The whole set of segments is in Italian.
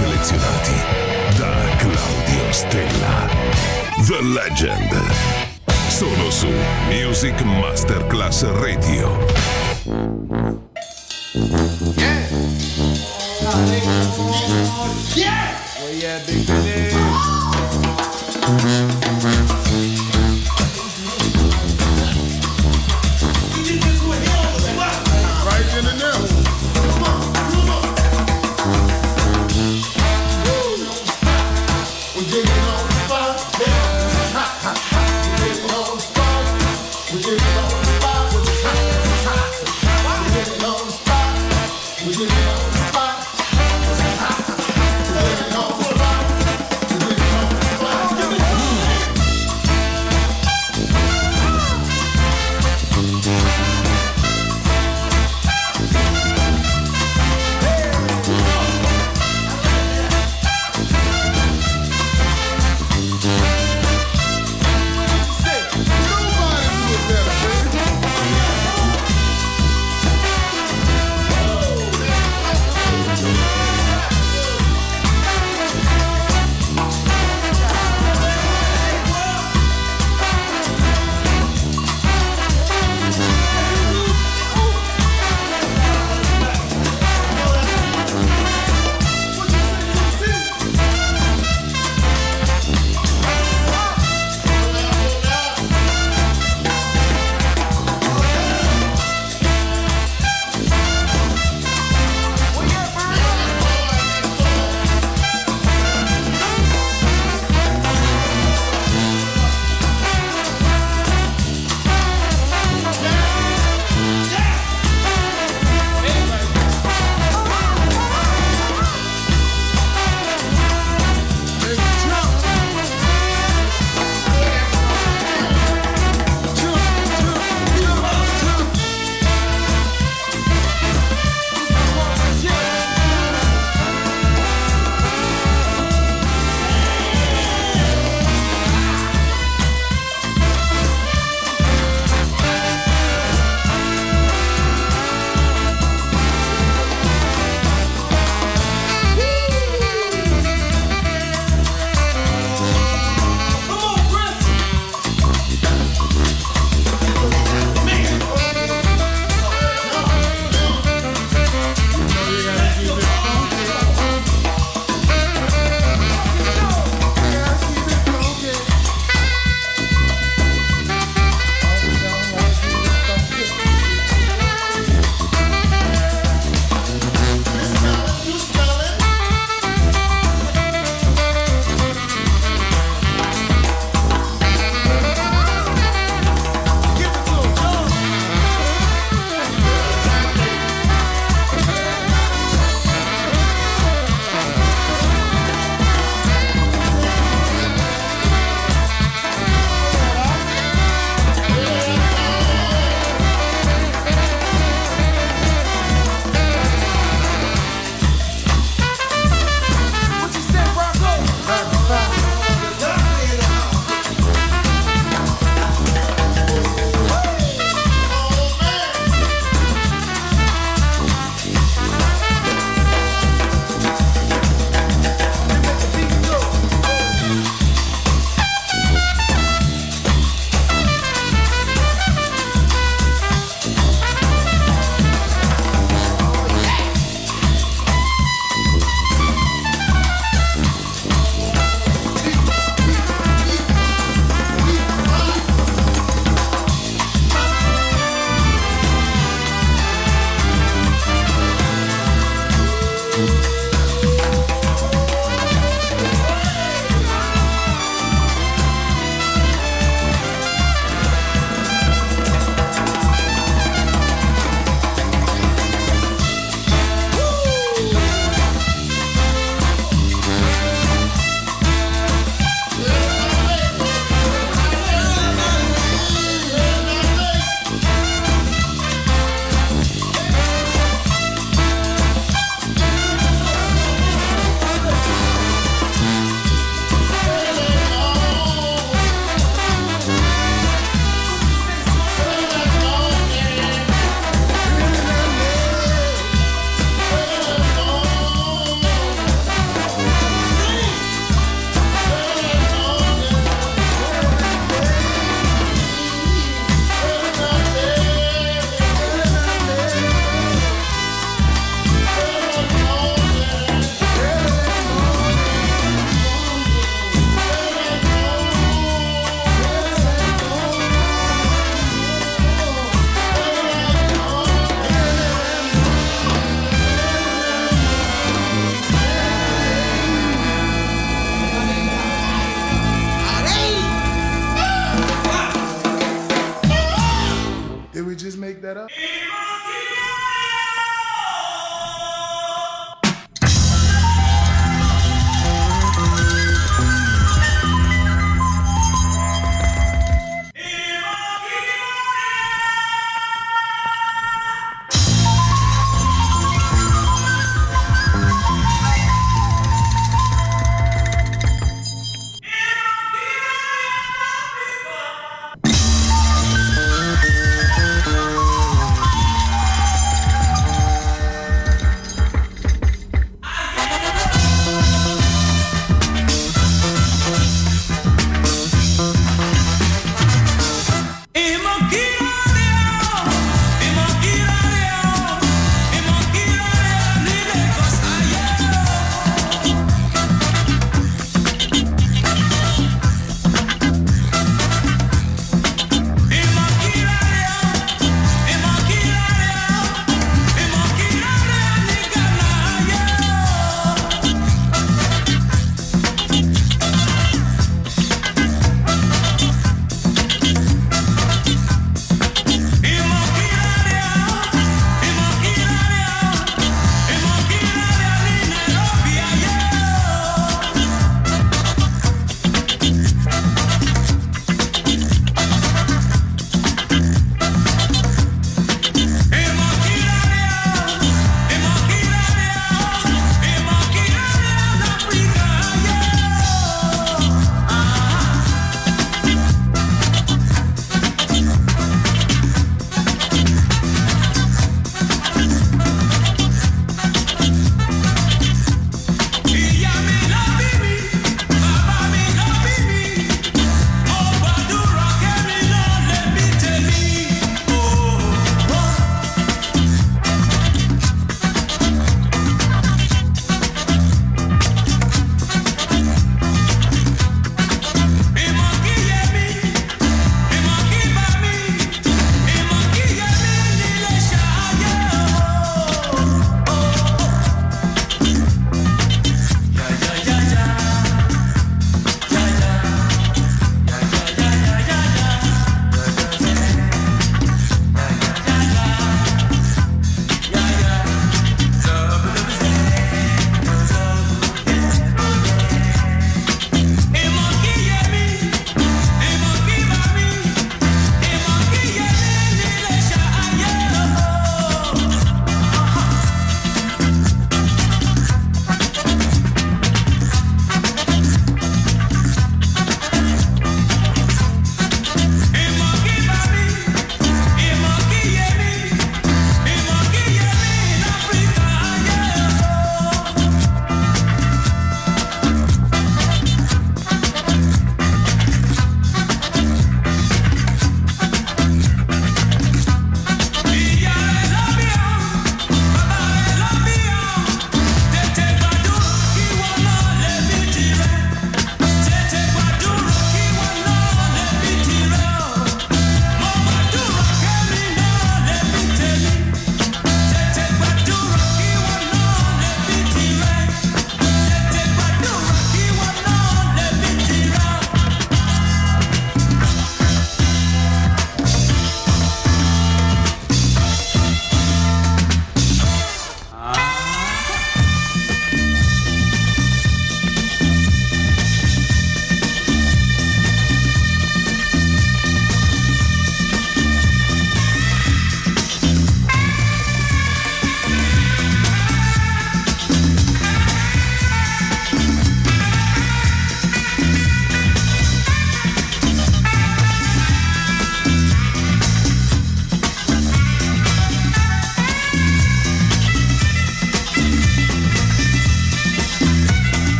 Selezionati da Claudio Stella. The Legend. Solo su Music Masterclass Radio. Where you at, Big Daddy?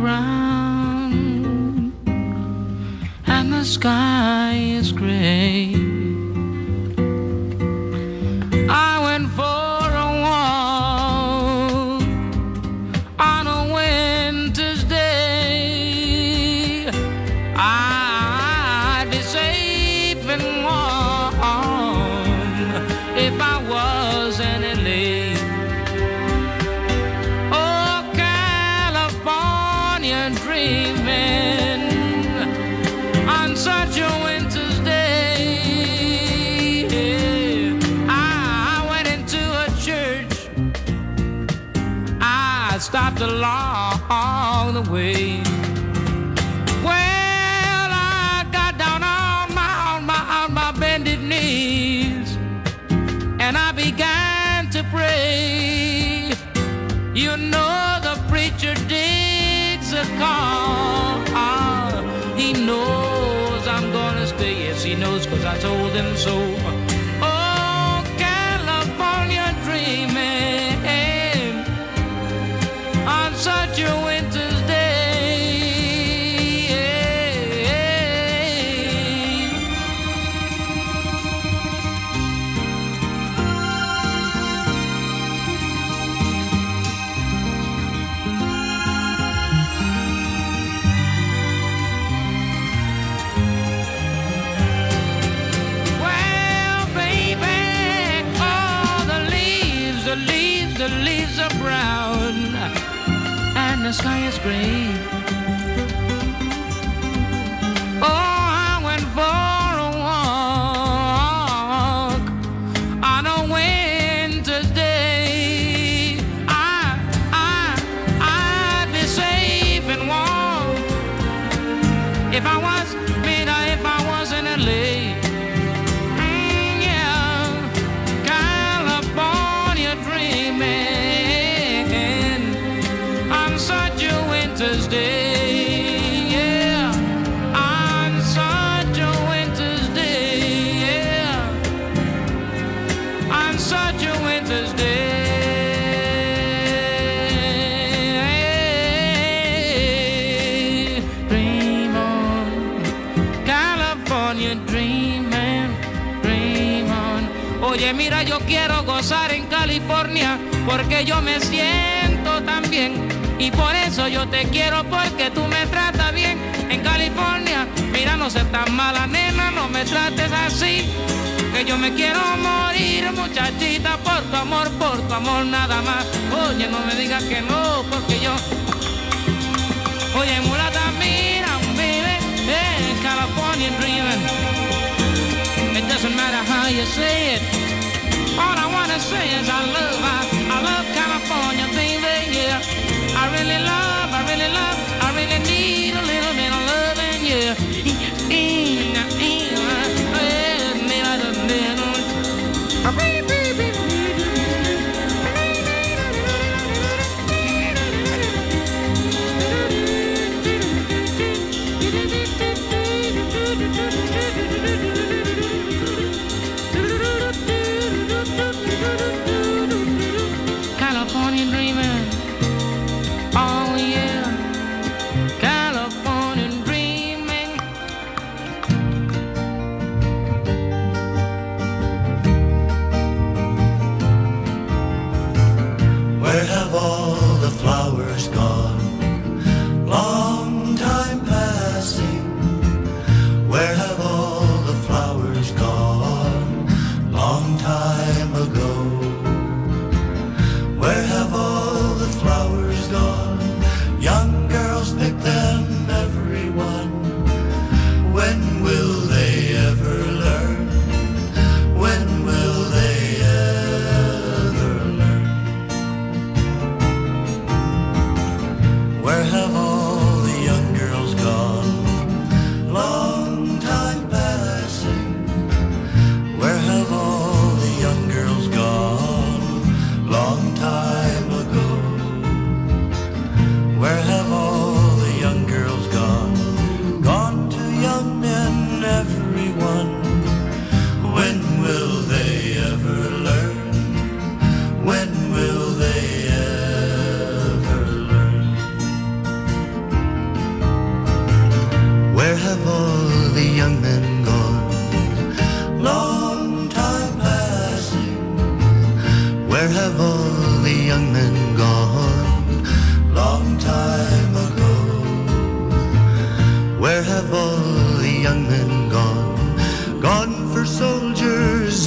around and the sky is gray. que yo me siento tan bien. Y por eso yo te quiero porque tú me tratas bien. En California, mira, no seas tan mala nena, no me trates así. Que yo me quiero morir, muchachita, por tu amor, por tu amor nada más. Oye, no me digas que no, porque yo. Oye, mulata, mira, baby, en California dreaming. It doesn't matter how you say it. All I wanna say is I love, I, I love California, baby, yeah. I really love, I really love, I really need a little bit of loving, yeah.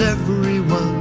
everyone.